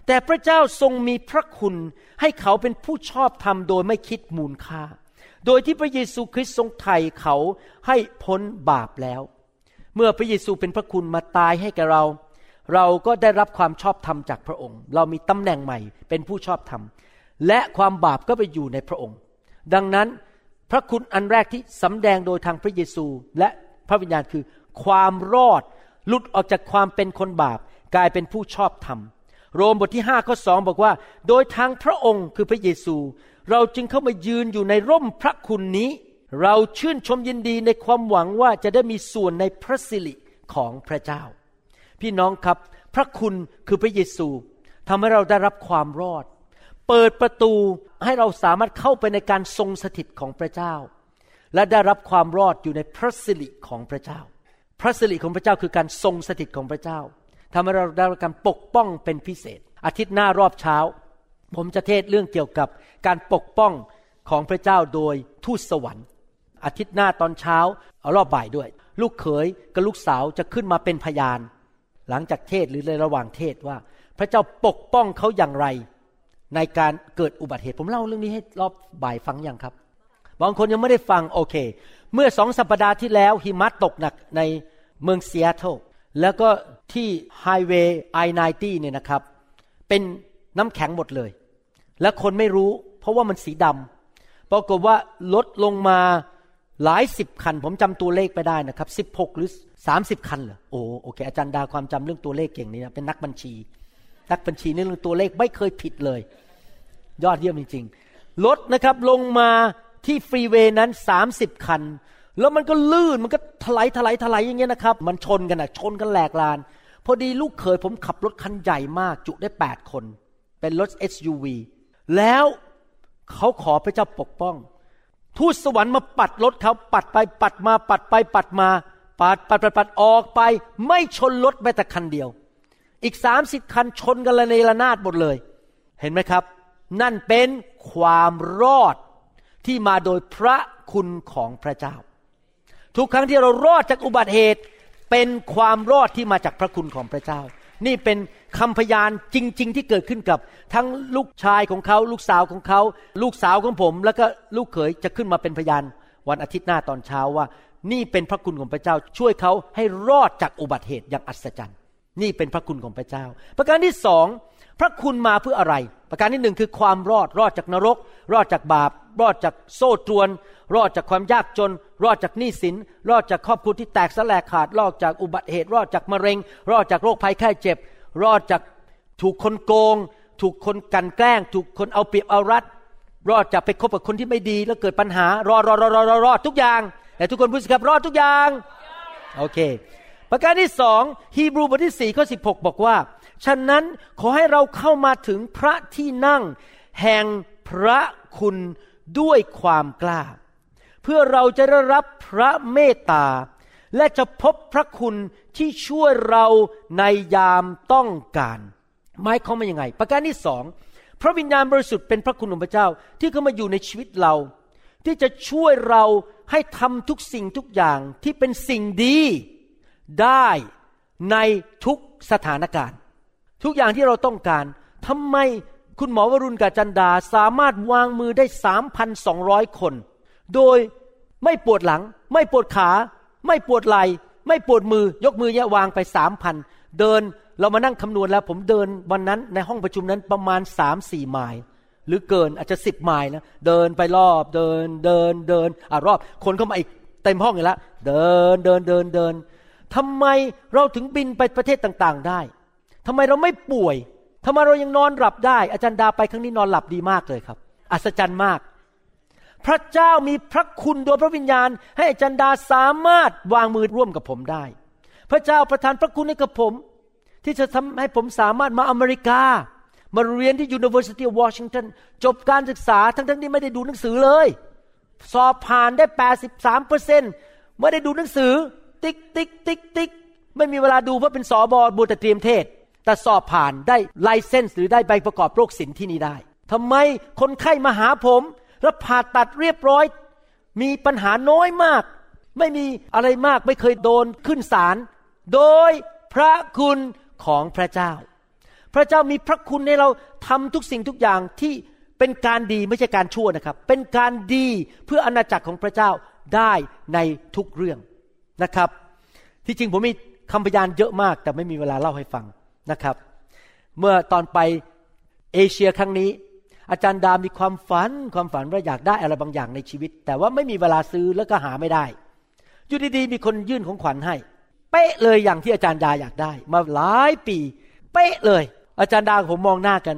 แต่พระเจ้าทรงมีพระคุณให้เขาเป็นผู้ชอบธรรมโดยไม่คิดมูลค่า โดยที่พระเยซูคริสต์ทรงไถ่เขาให้พ้นบาปแล้ว เมื่อพระเยซูเป็นพระคุณมาตายให้แกเรา เราก็ได้รับความชอบธรรมจากพระองค์ เรามีตำแหน่งใหม่เป็นผู้ชอบธรรม และความบาปก็ไปอยู่ในพระองค์ ดังนั้นพระคุณอันแรกที่สำแดงโดยทางพระเยซู และพระวิญญาณคือ ความรอดหลุดออกจากความเป็นคนบาปกลายเป็นผู้ชอบธรรม โรมบทที่5ข้อ2บอกว่า โดยทางพระองค์คือพระเยซู เราจึงเข้ามายืนอยู่ในร่มพระคุณนี้ เราชื่นชมยินดีในความหวังว่าจะได้มีส่วนในพระสิริของพระเจ้า พี่น้องครับ พระคุณคือพระเยซูทำให้เราได้รับความรอด เปิดประตูให้เราสามารถเข้าไปในการทรงสถิตของพระเจ้า และได้รับความรอดอยู่ในพระสิริของพระเจ้า พระสิริของพระเจ้าคือการทรงสถิตของพระเจ้าทำให้เราได้รับการปกป้องเป็นพิเศษ อาทิตย์หน้ารอบเช้า ผมจะเทศเรื่องเกี่ยวกับการปกป้องของพระเจ้าโดยทูตสวรรค์ อาทิตย์หน้าตอนเช้าเอารอบบ่ายด้วย ลูกเขยกับลูกสาวจะขึ้นมาเป็นพยาน หลังจากเทศหรือในระหว่างเทศว่า พระเจ้าปกป้องเขาอย่างไร ในการเกิดอุบัติเหตุผมเล่าเรื่องนี้ให้รอบบ่ายฟังยังครับ บางคนยังไม่ได้ฟังโอเค เมื่อสองสัปดาห์ที่แล้วหิมะตกหนักในเมืองซีแอตเทิลแล้วก็ที่ไฮเวย์ไอไนตี้เนี่ยนะครับ เป็นน้ำแข็งหมดเลย และคนไม่รู้ เพราะว่ามันสีดำปรากฏว่ารถลงมา หลายสิบคัน ผมจำตัวเลขไปได้นะครับสิบหกหรือสามสิบคันเหรอโอ้โอเค อาจารย์ดาความจำเรื่องตัวเลขเก่งนี่นะเป็นนักบัญชี นักบัญชีนี่เรื่องตัวเลขไม่เคยผิดเลย ยอดเยี่ยมจริงๆรถนะครับลงมาที่ฟรีเวย์นั้นสามสิบคัน แล้วมันก็ลื่นมันก็ถลายถลายถลายอย่างเงี้ยนะครับ มันชนกันนะชนกันแหลกลาน พอดีลูกเขยผมขับรถคันใหญ่มาก จุได้แปดคน เป็นรถ SUV แล้วเขาขอพระเจ้าปกป้อง ทูตสวรรค์มาปัดรถเขาปัดไปปัดมาปัดไปปัดมาปัดปัดปัดปัดออกไป ไม่ชนรถแม้แต่คันเดียว อีกสามสิบคันชนกันละในระนาดหมดเลย เห็นไหมครับ นั่นเป็นความรอดที่มาโดยพระคุณของพระเจ้า ทุกครั้งที่เรารอดจากอุบัติเหตุเป็นความรอดที่มาจากพระคุณของพระเจ้า นี่เป็น คำพยานจริง ๆ ที่เกิดขึ้นกับ ทั้งลูกชายของเขา ลูกสาวของเขา ลูกสาวของผม แล้วก็ลูกเขยจะขึ้นมาเป็นพยานวันอาทิตย์หน้าตอนเช้าว่า นี่เป็นพระคุณของพระเจ้าช่วยเขาให้รอดจากอุบัติเหตุอย่างอัศจรรย์ นี่เป็นพระคุณของพระเจ้า ประการที่สองพระคุณมาเพื่ออะไร ประการที่หนึ่งคือความรอดรอดจากนรก รอดจากบาป รอดจากโซ่ตรวน รอดจากความยากจน รอดจากหนี้สิน รอดจากครอบครัวที่แตกสลายขาด รอดจากอุบัติเหตุ รอดจากมะเร็ง รอดจากโรคภัยไข้เจ็บ รอดจากถูกคนโกง ถูกคนกันแกล้ง ถูกคนเอาเปรียบเอารัด รอดจากไปคบกับคนที่ไม่ดีแล้วเกิดปัญหารอดรอดรอดรอดรอดรอดทุกอย่างแต่ทุกคนพูดสิครับรอดทุกอย่างโอเค ประการที่สองฮีบรูบทที่สี่ข้อสิบหกบอกว่า ฉะนั้นขอให้เราเข้ามาถึงพระที่นั่ง แห่งพระคุณด้วยความกล้า เพื่อเราจะได้รับพระเมตตาและจะพบพระคุณที่ช่วยเราในยามต้องการ หมายความว่ายังไง ประการที่สองพระวิญญาณบริสุทธิ์เป็นพระคุณของพระเจ้าที่เข้ามาอยู่ในชีวิตเรา ที่จะช่วยเราให้ทำทุกสิ่งทุกอย่างที่เป็นสิ่งดีได้ในทุกสถานการณ์ ทุกอย่างที่เราต้องการทำไมคุณหมอวรุณกาจันดาสามารถวางมือได้ 3,200 คน โดยไม่ปวดหลัง ไม่ปวดขา ไม่ปวดไหล่ ไม่ปวดมือยกมือเนี่ยวางไป3,000เดินเรามานั่งคำนวณแล้ว ผมเดินวันนั้นในห้องประชุมนั้นประมาณสามสี่ไมล์หรือเกินอาจจะสิบไมล์นะเดินไปรอบเดินเดินเดินอ่ารอบคนเข้ามาอีกเต็มห้องอยู่แล้วเดินเดินเดินเดินทำไมเราถึงบินไปประเทศต่างๆได้ทำไมเราไม่ป่วยทำไมเรายังนอนหลับได้ อาจารย์ดาไปครั้งนี้นอนหลับดีมากเลยครับ อัศจรรย์มาก พระเจ้ามีพระคุณโดยพระวิญญาณ ให้อาจารย์ดาสามารถวางมือร่วมกับผมได้ พระเจ้าประทานพระคุณให้กับผม ที่จะทำให้ผมสามารถมาอเมริกา มาเรียนที่ University of Washington จบการศึกษาทั้งๆที่ไม่ได้ดูหนังสือเลย สอบผ่านได้ 83เปอร์เซ็นต์ไม่ได้ดูหนังสือ ติ๊กติ๊กติ๊กติ๊กไม่มีเวลาดูเพราะเป็นสอบอบูแต่เตรียมเทศ แต่สอบผ่านได้ license หรือได้ใบประกอบโรคศิลป์ที่นี่ได้ทำไมคนไข้มาหาผม แล้วผ่าตัดเรียบร้อย มีปัญหาน้อยมาก ไม่มีอะไรมากไม่เคยโดนขึ้นศาลโดยพระคุณของพระเจ้า พระเจ้ามีพระคุณให้เราทำทุกสิ่งทุกอย่างที่เป็นการดีไม่ใช่การชั่วนะครับ เป็นการดีเพื่ออาณาจักรของพระเจ้าได้ในทุกเรื่องนะครับ ที่จริงผมมีคำพยานเยอะมาก แต่ไม่มีเวลาเล่าให้ฟังนะครับ เมื่อตอนไปเอเชียครั้งนี้ อาจารย์ดามีความฝัน ความฝันว่าอยากได้อะไรบางอย่างในชีวิต แต่ว่าไม่มีเวลาซื้อแล้วก็หาไม่ได้อยู่ดีๆมีคนยื่นของขวัญให้ เป๊ะเลยอย่างที่อาจารย์ดาอยากได้ มาหลายปี เป๊ะเลย อาจารย์ดาผมมองหน้ากัน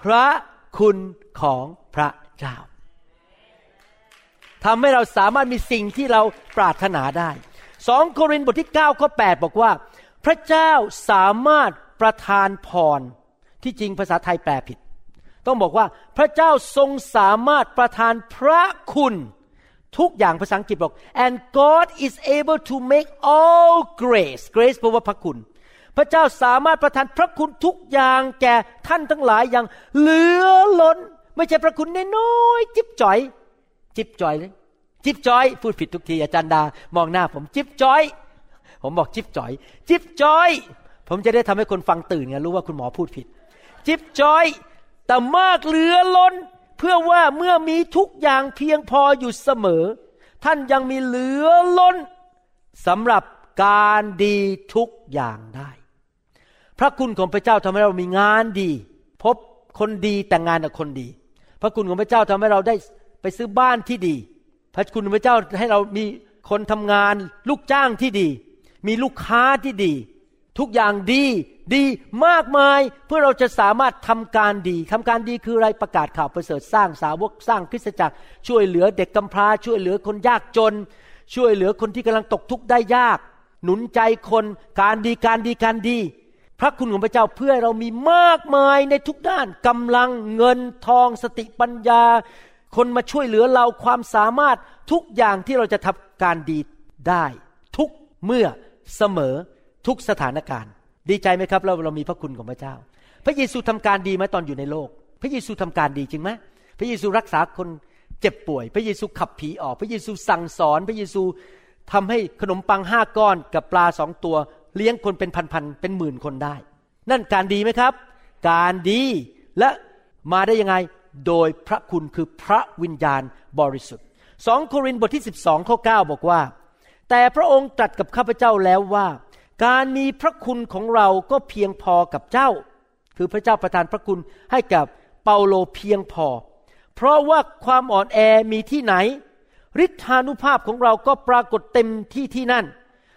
พระคุณของพระเจ้าทำให้เราสามารถมีสิ่งที่เราปรารถนาได้สองโครินธ์บทที่9ข้อ8บอกว่า พระเจ้าสามารถประทานพรที่จริงภาษาไทยแปลผิด ต้องบอกว่าพระเจ้าทรงสามารถประทานพระคุณ ทุกอย่างภาษาอังกฤษบอก and God is able to make all grace grace แปลว่าพระคุณ พระเจ้าสามารถประทานพระคุณทุกอย่างแก่ท่านทั้งหลายอย่างเหลือล้น ไม่ใช่พระคุณน้อยๆจิบจ่อย จิบจ่อยเลยจิ๊บจอย พูดผิดทุกทีอาจารย์ดามองหน้า ผมจิ๊บจอย ผมบอกจิ๊บจอย จิ๊บจอย ผมจะได้ทำให้คนฟังตื่นไงรู้ว่าคุณหมอพูดผิด จิ๊บจอย แต่มากเหลือล้น เพื่อว่าเมื่อมีทุกอย่างเพียงพออยู่เสมอ ท่านยังมีเหลือล้นสำหรับการดีทุกอย่างได้ พระคุณของพระเจ้าทำให้เรามีงานดี พบคนดีแต่งงานกับคนดี พระคุณของพระเจ้าทำให้เราได้ไปซื้อบ้านที่ดี พระคุณของพระเจ้าให้เรามีคนทำงานลูกจ้างที่ดี มีลูกค้าที่ดี ทุกอย่างดีดีมากมายเพื่อเราจะสามารถทำการดีทำการดีคืออะไรประกาศข่าวประเสริฐสร้างสาวกสร้างคริสตจักร ช่วยเหลือเด็กกำพร้า ช่วยเหลือคนยากจน ช่วยเหลือคนที่กำลังตกทุกข์ได้ยาก หนุนใจคนการดีการดีการดี พระคุณของพระเจ้าเพื่อเรามีมากมายในทุกด้านกำลังเงินทองสติปัญญา คนมาช่วยเหลือเราความสามารถทุกอย่างที่เราจะทำการดีได้ ทุกเมื่อเสมอ ทุกสถานการณ์ ดีใจไหมครับเราเรามีพระคุณของพระเจ้า พระเยซูทำการดีไหมตอนอยู่ในโลก พระเยซูทำการดีจริงไหมพระเยซูรักษาคนเจ็บป่วย พระเยซูขับผีออก พระเยซูสั่งสอน พระเยซูทำให้ขนมปังห้าก้อนกับปลาสองตัว เลี้ยงคนเป็นพันๆเป็นหมื่นคนได้ นั่นการดีไหมครับ การดีและมาได้ยังไงโดยพระคุณคือพระวิญญาณบริสุทธิ์สองโครินธ์บทที่ 12 ข้อ 9 บอกว่า แต่พระองค์ตรัสกับข้าพเจ้าแล้วว่า การมีพระคุณของเราก็เพียงพอกับเจ้า คือพระเจ้าประทานพระคุณให้กับเปาโลเพียงพอ เพราะว่าความอ่อนแอมีที่ไหนฤทธานุภาพของเราก็ปรากฏเต็มที่ที่นั่น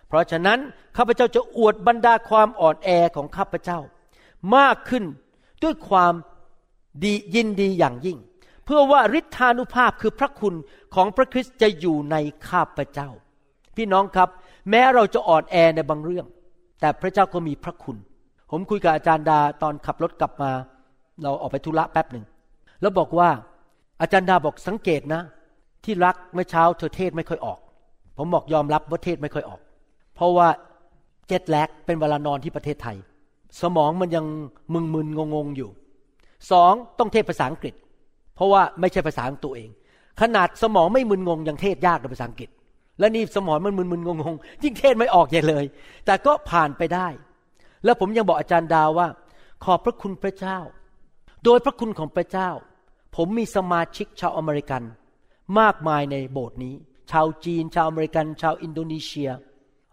เพราะฉะนั้นข้าพเจ้าจะอวดบรรดาความอ่อนแอของข้าพเจ้า มากขึ้นด้วยความดียินดีอย่างยิ่ง เพื่อว่าฤทธานุภาพคือพระคุณของพระคริสต์จะอยู่ในข้าพเจ้า พี่น้องครับ แม้เราจะอ่อนแอในบางเรื่อง แต่พระเจ้าก็มีพระคุณ ผมคุยกับอาจารย์ดาตอนขับรถกลับมา เราออกไปธุระแป๊บหนึ่ง แล้วบอกว่าอาจารย์ดาบอกสังเกตนะ ที่รักเมื่อเช้าเธอเทศไม่ค่อยออก ผมบอกยอมรับว่าเทศไม่ค่อยออก เพราะว่าเจ็ดแลกเป็นเวลานอนที่ประเทศไทย สมองมันยังมึนมึนงงงอยู่สองต้องเทศภาษาอังกฤษ เพราะว่าไม่ใช่ภาษาของตัวเอง ขนาดสมองไม่มึนงงยังเทศยากในภาษาอังกฤษ และนี่สมองมันมึนมึนงงงยิ่งเทศไม่ออกใหญ่เลย แต่ก็ผ่านไปได้ แล้วผมยังบอกอาจารย์ดาวว่า ขอบพระคุณพระเจ้า โดยพระคุณของพระเจ้า ผมมีสมาชิกชาวอเมริกัน มากมายในโบสถ์นี้ ชาวจีน ชาวอเมริกัน ชาวอินโดนีเซีย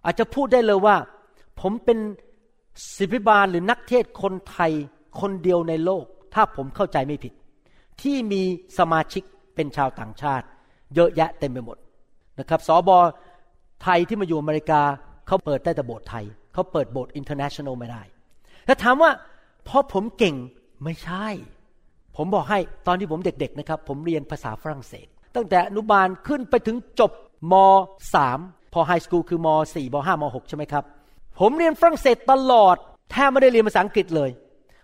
อาจจะพูดได้เลยว่า ผมเป็นศิษยาภิบาลหรือนักเทศคนไทยคนเดียวในโลก ถ้าผมเข้าใจไม่ผิด ที่มีสมาชิกเป็นชาวต่างชาติ เยอะแยะเต็มไปหมด นะครับสอบอไทยที่มาอยู่อเมริกาเขาเปิดได้แต่โบสถ์ไทยเขาเปิดโบสถ์ international ไม่ได้ ถ้าถามว่าเพราะผมเก่งไม่ใช่ ผมบอกให้ตอนที่ผมเด็กๆนะครับ ผมเรียนภาษาฝรั่งเศส ตั้งแต่อนุบาลขึ้นไปถึงจบม .3 พอไฮสคูลคือม .4 ม .5 ม .6 ใช่ไหมครับ ผมเรียนฝรั่งเศสตลอดแทบไม่ได้เรียนภาษาอังกฤษเลย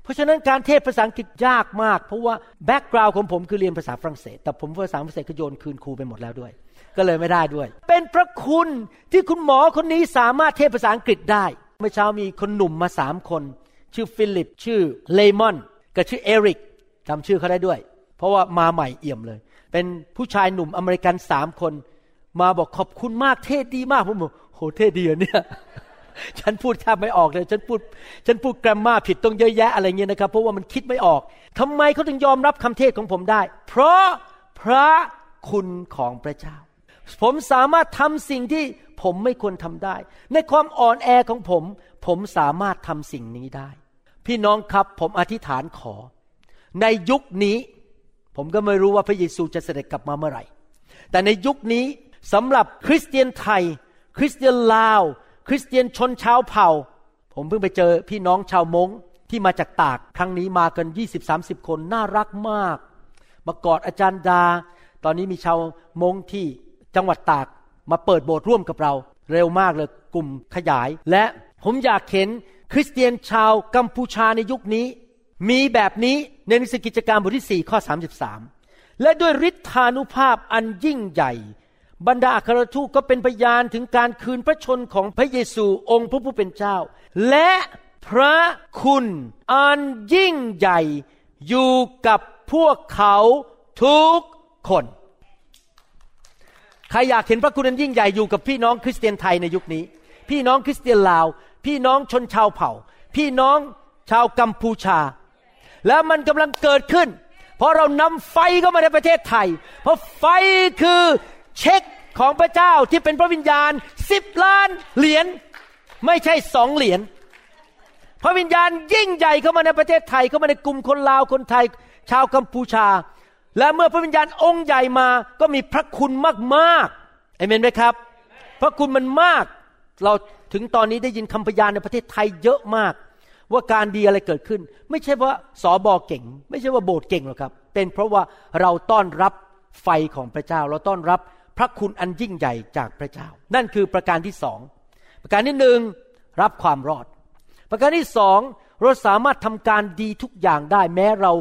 เพราะฉะนั้นการเทศภาษาอังกฤษยากมาก เพราะว่าแบ็กกราวน์ของผมคือเรียนภาษาฝรั่งเศส แต่ผมภาษาฝรั่งเศสก็โยนคืนครูไปหมดแล้วด้วย ก็เลยไม่ได้ด้วย เป็นพระคุณที่คุณหมอคนนี้สามารถเทศภาษาอังกฤษได้ เมื่อเช้ามีคนหนุ่มมาสามคน ชื่อฟิลิป ชื่อเลมอนกับชื่อเอริกจำชื่อเขาได้ด้วย เพราะว่ามาใหม่เอี่ยมเลย เป็นผู้ชายหนุ่มอเมริกันสามคน มาบอกขอบคุณมากเทศดีมากผมบอกโหเทศดีอเนี่ยฉันพูดแทบไม่ออกเลย ฉันพูด ฉันพูด grammar ผิดตรงเยอะแยะอะไรเงี้ยนะครับ เพราะว่ามันคิดไม่ออกทำไมเขาถึงยอมรับคำเทศของผมได้ เพราะพระคุณของพระเจ้า ผมสามารถทำสิ่งที่ผมไม่ควรทำได้ ในความอ่อนแอของผม ผมสามารถทำสิ่งนี้ได้ พี่น้องครับผมอธิษฐานขอ ในยุคนี้ ผมก็ไม่รู้ว่าพระเยซูจะเสด็จกลับมาเมื่อไหร่ แต่ในยุคนี้สำหรับคริสเตียนไทย คริสเตียนลาว คริสเตียนชนชาวเผ่า ผมเพิ่งไปเจอพี่น้องชาวมงที่มาจากตากครั้งนี้มากัน20-30 คนน่ารักมาก มากอดอาจารย์ดา ตอนนี้มีชาวมงที่ จังหวัดตากมาเปิดโบสถ์ร่วมกับเรา เร็วมากเลยกลุ่มขยาย และผมอยากเห็นคริสเตียนชาวกัมพูชาในยุคนี้ มีแบบนี้ในหนังสือกิจการบทที่ 4 ข้อ 33 และด้วยฤทธานุภาพอันยิ่งใหญ่ บรรดาอัครทูตก็เป็นพยานถึงการคืนพระชนของพระเยซูองค์พระผู้เป็นเจ้า และพระคุณอันยิ่งใหญ่อยู่กับพวกเขาทุกคน ใครอยากเห็นพระคุณอันยิ่งใหญ่อยู่กับพี่น้องคริสเตียนไทยในยุคนี้ พี่น้องคริสเตียนลาว พี่น้องชนชาวเผ่า พี่น้องชาวกัมพูชา แล้วมันกำลังเกิดขึ้น เพราะเรานำไฟเข้ามาในประเทศไทย เพราะไฟคือเช็คของพระเจ้าที่เป็นพระวิญญาณสิบล้านเหรียญไม่ใช่สองเหรียญพระวิญญาณยิ่งใหญ่เข้ามาในประเทศไทยเข้ามาในกลุ่มคนลาวคนไทย ชาวกัมพูชา และเมื่อพระวิญญาณองค์ใหญ่มาก็มีพระคุณมากๆเอเมนไหมครับ พระคุณมันมาก เราถึงตอนนี้ได้ยินคำพยานในประเทศไทยเยอะมาก ว่าการดีอะไรเกิดขึ้น ไม่ใช่ว่าสอบอเก่ง ไม่ใช่ว่าโบสถ์เก่งหรอกครับ เป็นเพราะว่าเราต้อนรับไฟของพระเจ้า เราต้อนรับพระคุณอันยิ่งใหญ่จากพระเจ้า นั่นคือประการที่สองประการที่หนึ่งรับความรอด ประการที่สองเราสามารถทำการดีทุกอย่างได้แม้เรา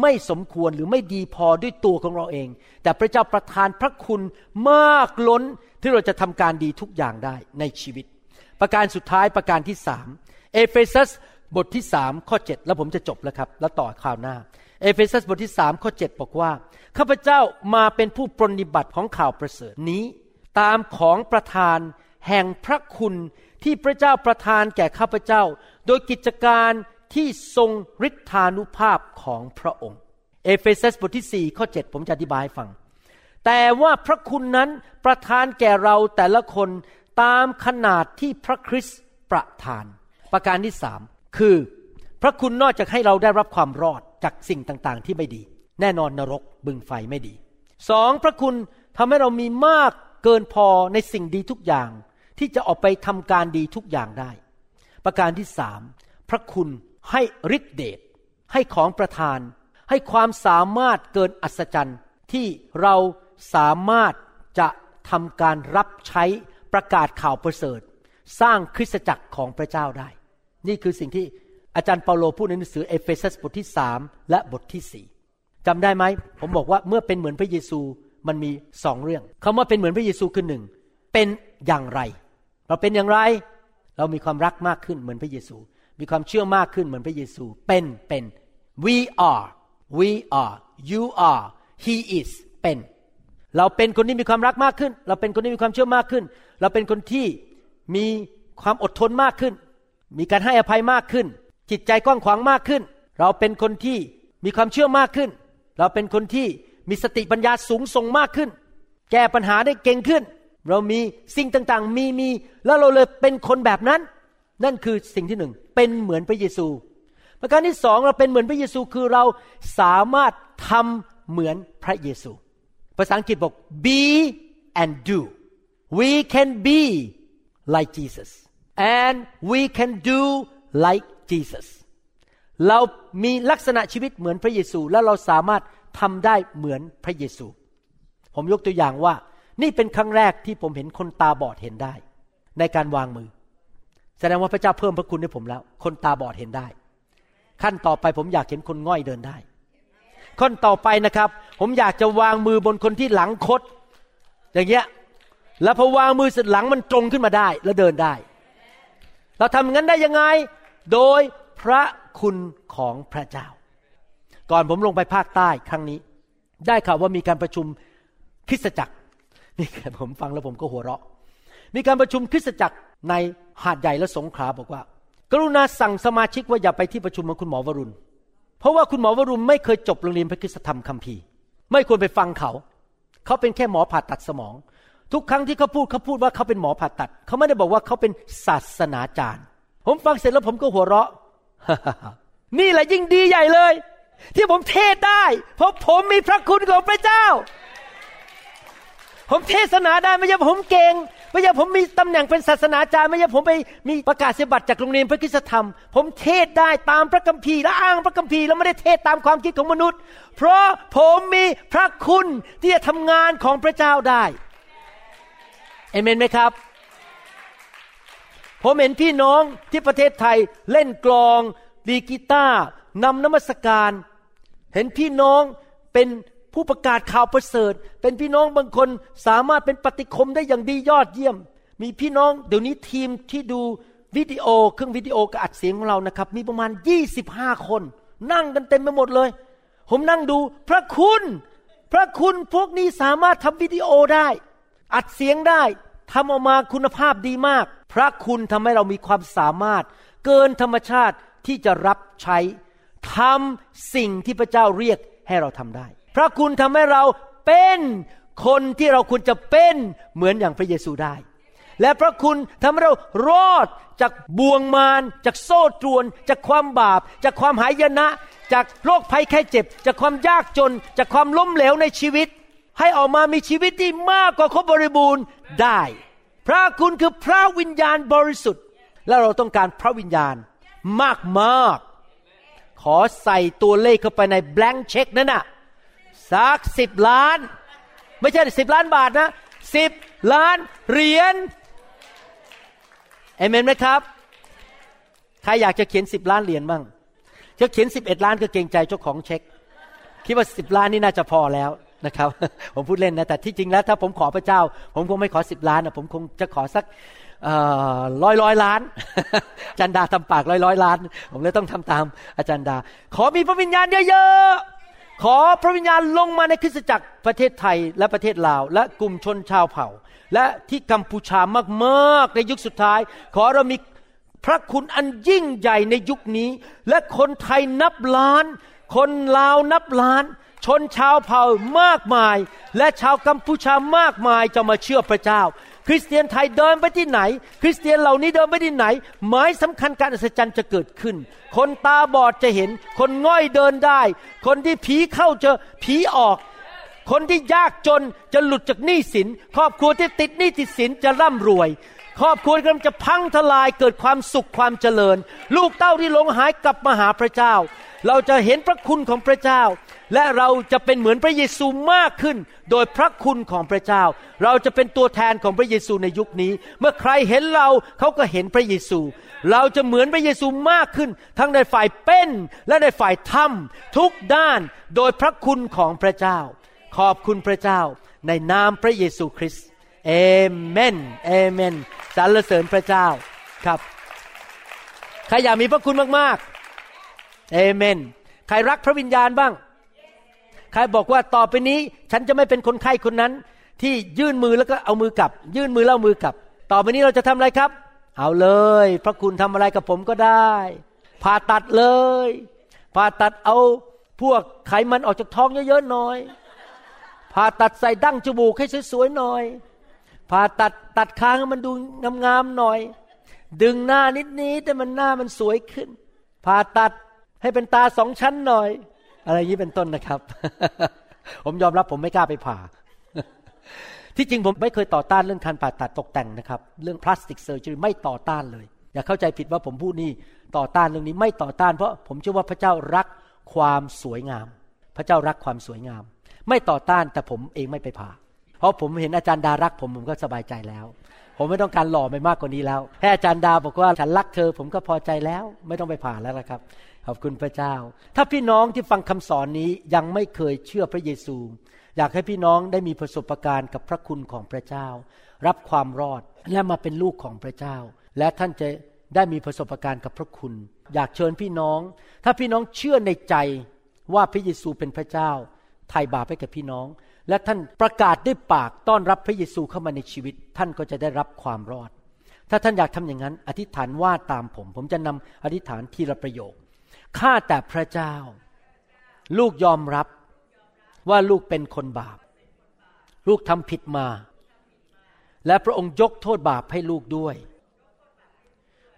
ไม่สมควรหรือไม่ดีพอด้วยตัวของเราเอง แต่พระเจ้าประทานพระคุณมากล้นที่เราจะทำการดีทุกอย่างได้ในชีวิต ประการสุดท้ายประการที่สามเอเฟซัสบทที่สามข้อ7แล้วผมจะจบแล้วครับ แล้วต่อข่าวหน้า เอเฟซัสบทที่สามข้อ7บอกว่า ข้าพเจ้ามาเป็นผู้ปรนิบัติของข่าวประเสริฐนี้ ตามของประทานแห่งพระคุณที่พระเจ้าประทานแก่ข้าพเจ้า โดยกิจการ ที่ทรงฤทธานุภาพของพระองค์ เอเฟซัสบทที่ 4 ข้อ 7 ผมจะอธิบายฟัง แต่ว่าพระคุณนั้นประทานแก่เราแต่ละคนตามขนาดที่พระคริสต์ประทาน ประการที่สามคือ พระคุณนอกจากให้เราได้รับความรอดจากสิ่งต่างๆ ที่ไม่ดี แน่นอนนรกบึงไฟไม่ดีสองพระคุณทำให้เรามีมากเกินพอในสิ่งดีทุกอย่าง ที่จะออกไปทำการดีทุกอย่างได้ ประการที่สามพระคุณ ให้ฤทธิเดชให้ของประทาน ให้ความสามารถเกินอัศจรรย์ ที่เราสามารถจะทำการรับใช้ประกาศข่าวประเสริฐ สร้างคริสตจักรของพระเจ้าได้ นี่คือสิ่งที่อาจารย์เปาโลพูดในหนังสือเอเฟซัสบทที่สามและบทที่สี่จำได้ไหม ผมบอกว่าเมื่อเป็นเหมือนพระเยซูมันมีสองเรื่องคำว่าเป็นเหมือนพระเยซูคือหนึ่งเป็นอย่างไร เราเป็นอย่างไร เรามีความรักมากขึ้นเหมือนพระเยซู มีความเชื่อมากขึ้นเหมือนพระเยซู เป็นเป็น we are we are you are he is เป็น เราเป็นคนที่มีความรักมากขึ้น เราเป็นคนที่มีความเชื่อมากขึ้น เราเป็นคนที่มีความอดทนมากขึ้น มีการให้อภัยมากขึ้น จิตใจกว้างขวางมากขึ้น เราเป็นคนที่มีความเชื่อมากขึ้น เราเป็นคนที่มีสติปัญญาสูงส่งมากขึ้น แก้ปัญหาได้เก่งขึ้น เรามีสิ่งต่างๆ มีมี แล้วเราเลยเป็นคนแบบนั้น นั่นคือสิ่งที่หนึ่งเป็นเหมือนพระเยซู ประการที่สองเราเป็นเหมือนพระเยซูคือเราสามารถทำเหมือนพระเยซู ภาษาอังกฤษบอก be and do we can be like Jesus and we can do like Jesus เรามีลักษณะชีวิตเหมือนพระเยซู และเราสามารถทำได้เหมือนพระเยซู ผมยกตัวอย่างว่า นี่เป็นครั้งแรกที่ผมเห็นคนตาบอดเห็นได้ ในการวางมือ แสดงว่าพระเจ้าเพิ่มพระคุณให้ผมแล้ว คนตาบอดเห็นได้ ขั้นต่อไปผมอยากเห็นคนง่อยเดินได้ ขั้นต่อไปนะครับ ผมอยากจะวางมือบนคนที่หลังคด อย่างเงี้ย แล้วพอวางมือเสร็จหลังมันตรงขึ้นมาได้ แล้วเดินได้ เราทำงั้นได้ยังไง โดยพระคุณของพระเจ้า ก่อนผมลงไปภาคใต้ครั้งนี้ ได้ข่าวว่ามีการประชุมคริสตจักรนี่ผมฟังแล้วผมก็หัวเราะ มีการประชุมคริสตจักร ในหาดใหญ่และสงขลาบอกว่า กรุณาสั่งสมาชิกว่าอย่าไปที่ประชุมของคุณหมอวรุณ เพราะว่าคุณหมอวรุณไม่เคยจบโรงเรียนพระคุณธรรมคัมภีร์ ไม่ควรไปฟังเขา เขาเป็นแค่หมอผ่าตัดสมอง ทุกครั้งที่เขาพูดเขาพูดว่าเขาเป็นหมอผ่าตัด เขาไม่ได้บอกว่าเขาเป็นศาสนาจารย์ ผมฟังเสร็จแล้วผมก็หัวเราะ นี่แหละยิ่งดีใหญ่เลย ที่ผมเทศได้ เพราะผมมีพระคุณของพระเจ้า ผมเทศนาได้ไม่ใช่ผมเก่ง ไม่ใช่ผมมีตำแหน่งเป็นศาสนาจารย์ ไม่ใช่ผมไปมีประกาศเสบัตจากโรงเรียนพระคุณธรรม ผมเทศได้ตามพระคัมภีร์และอ้างพระคัมภีร์แล้วไม่ได้เทศตามความคิดของมนุษย์ เพราะผมมีพระคุณที่จะทำงานของพระเจ้าได้เอเมนไหมครับ ผมเห็นพี่น้องที่ประเทศไทยเล่นกลองดีกีตาร์นำนมัสการ เห็นพี่น้องเป็น ผู้ประกาศข่าวประเสริฐ เป็นพี่น้องบางคนสามารถเป็นปฏิคมได้อย่างดียอดเยี่ยม มีพี่น้องเดี๋ยวนี้ทีมที่ดูวิดีโอเครื่องวิดีโอกับอัดเสียงของเรานะครับ มีประมาณ 25 คน นั่งกันเต็มไปหมดเลย ผมนั่งดู พระคุณ พระคุณพวกนี้สามารถทำวิดีโอได้ อัดเสียงได้ทำออกมาคุณภาพดีมาก พระคุณทำให้เรามีความสามารถ เกินธรรมชาติที่จะรับใช้ทำสิ่งที่พระเจ้าเรียกให้เราทำได้ ระคุณทำให้เราเป็นคนที่เราควรจะเป็นเหมือนอย่างพระเยซูได้ และพระคุณทำให้เรารอดจากบ่วงมารจากโซ่ตรวน จากความบาป จากความหายนะ จากโรคภัยแค่เจ็บ จากความยากจน จากความล้มเหลวในชีวิต ให้ออกมามีชีวิตที่มากกว่าครบบริบูรณ์ได้ พระคุณคือพระวิญญาณบริสุทธิ์ และเราต้องการพระวิญญาณมากมากขอใส่ตัวเลขเข้าไปในแบงค์เช็คนั่นน่ะ สักสิบล้าน ไม่ใช่สิบล้านบาทนะสิบล้านเหรียญเอเมนไหมครับ ใครอยากจะเขียนสิบล้านเหรียญบ้างจะเขียนสิบเอ็ดล้านก็เกรงใจเจ้าของเช็ค คิดว่าสิบล้านนี่น่าจะพอแล้วนะครับ ผมพูดเล่นนะ แต่ที่จริงแล้ว ถ้าผมขอพระเจ้า ผมคงไม่ขอสิบล้านนะผมคงจะขอสักร้อยร้อยล้าน อาจารย์ดาทำปากร้อยร้อยล้าน ผมเลยต้องทำตามอาจารย์ดา ขอมีพระวิญญาณเยอะ ขอพระวิญญาณลงมาในคริสตจักรประเทศไทยและประเทศลาว และกลุ่มชนชาวเผ่า และที่กัมพูชามากๆในยุคสุดท้าย ขอเรามีพระคุณอันยิ่งใหญ่ในยุคนี้ และคนไทยนับล้าน คนลาวนับล้าน ชนชาวเผ่ามากมาย และชาวกัมพูชามากมายจะมาเชื่อพระเจ้า ริสเตียนไทยเดินไปที่ไหน คริสเตียนเหล่านี้เดินไปที่ไหน หมายสำคัญการอัศจรรย์จะเกิดขึ้น คนตาบอดจะเห็น คนง่อยเดินได้ คนที่ผีเข้าจะผีออก คนที่ยากจนจะหลุดจากหนี้สิน ครอบครัวที่ติดหนี้ติดสินจะร่ำรวย ครอบครัวกำลังจะพังทลายเกิดความสุขความเจริญ ลูกเต้าที่หลงหายกลับมาหาพระเจ้า เราจะเห็นพระคุณของพระเจ้า และเราจะเป็นเหมือนพระเยซูมากขึ้น โดยพระคุณของพระเจ้า เราจะเป็นตัวแทนของพระเยซูในยุคนี้ เมื่อใครเห็นเราเขาก็เห็นพระเยซู เราจะเหมือนพระเยซูมากขึ้น ทั้งในฝ่ายเป็นและในฝ่ายทำทุกด้านโดยพระคุณของพระเจ้า ขอบคุณพระเจ้า ในนามพระเยซูคริสต์เอเมนเอเมนสรรเสริญพระเจ้าครับใครอยากมีพระคุณมากๆ เอเมน ใครรักพระวิญญาณบ้าง ใครบอกว่าต่อไปนี้ ฉันจะไม่เป็นคนไข้คนนั้น ที่ยื่นมือแล้วก็เอามือกลับ ยื่นมือแล้วมือกลับ ต่อไปนี้เราจะทำอะไรครับ เอาเลย พระคุณทำอะไรกับผมก็ได้ผ่าตัดเลยผ่าตัดเอาพวกไขมันออกจากท้องเยอะๆหน่อยผ่าตัดใส่ดั้งจมูกให้สวยๆหน่อยผ่าตัดตัดคางให้มันดูงามๆหน่อย ดึงหน้านิดนี้แต่มันหน้ามันสวยขึ้นผ่าตัด ให้เป็นตาสองชั้นหน่อย อะไรอย่างนี้เป็นต้นนะครับ ผมยอมรับผมไม่กล้าไปผ่า ที่จริงผมไม่เคยต่อต้านเรื่องการผ่าตัดตกแต่งนะครับ เรื่องพลาสติกเซอร์จรีไม่ต่อต้านเลย อย่าเข้าใจผิดว่าผมพูดนี่ต่อต้านเรื่องนี้ไม่ต่อต้านเพราะผมเชื่อว่าพระเจ้ารักความสวยงาม พระเจ้ารักความสวยงาม ไม่ต่อต้านแต่ผมเองไม่ไปผ่า เพราะผมเห็นอาจารย์ดารักผมผมก็สบายใจแล้วผมไม่ต้องการหล่อไปมากกว่านี้แล้วแค่อาจารย์ดาบอกว่าฉันรักเธอ ผมก็พอใจแล้ว ไม่ต้องไปผ่าแล้วละครับ ขอบคุณพระเจ้า ถ้าพี่น้องที่ฟังคำสอนนี้ยังไม่เคยเชื่อพระเยซู อยากให้พี่น้องได้มีประสบการณ์กับพระคุณของพระเจ้า รับความรอดและมาเป็นลูกของพระเจ้า และท่านจะได้มีประสบการณ์กับพระคุณ อยากเชิญพี่น้อง ถ้าพี่น้องเชื่อในใจว่าพระเยซูเป็นพระเจ้าไถ่บาปให้กับพี่น้อง และท่านประกาศด้วยปากต้อนรับพระเยซูเข้ามาในชีวิต ท่านก็จะได้รับความรอด ถ้าท่านอยากทำอย่างนั้น อธิษฐานว่าตามผม ผมจะนำอธิษฐานทีละประโยค ข้าแต่พระเจ้า ลูกยอมรับว่าลูกเป็นคนบาป ลูกทำผิดมา และพระองค์ยกโทษบาปให้ลูกด้วย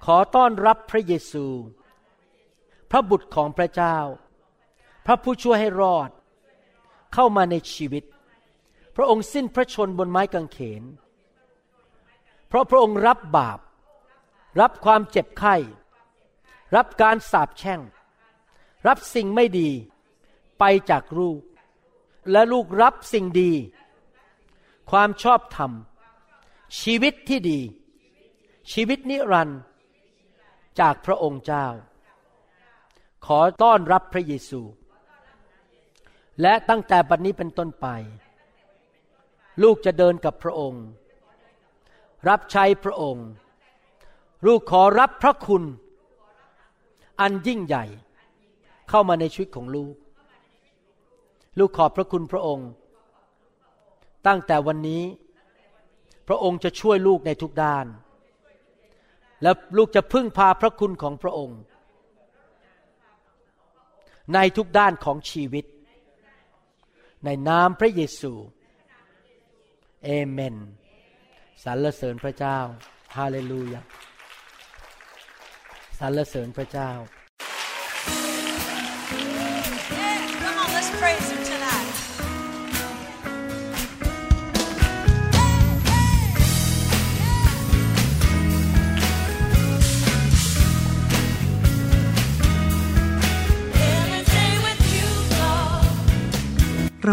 ขอต้อนรับพระเยซู พระบุตรของพระเจ้า พระผู้ช่วยให้รอด เข้ามาในชีวิต พระองค์สิ้นพระชนบนไม้กางเขน เพราะพระองค์รับบาป รับความเจ็บไข้ รับการสาปแช่ง รับสิ่งไม่ดีไปจากลูก และลูกรับสิ่งดี ความชอบธรรม ชีวิตที่ดี ชีวิตนิรันดร์จากพระองค์เจ้า ขอต้อนรับพระเยซู และตั้งแต่บัดนนี้เป็นต้นไป ลูกจะเดินกับพระองค์ รับใช้พระองค์ ลูกขอรับพระคุณ อันยิ่งใหญ่ เข้ามาในชีวิตของลูก ลูกขอบพระคุณพระองค์ ตั้งแต่วันนี้ พระองค์จะช่วยลูกในทุกด้าน และลูกจะพึ่งพาพระคุณของพระองค์ ในทุกด้านของชีวิต ในนามพระเยซูเอเมนสรรเสริญพระเจ้า ฮาเลลูยาสรรเสริญพระเจ้า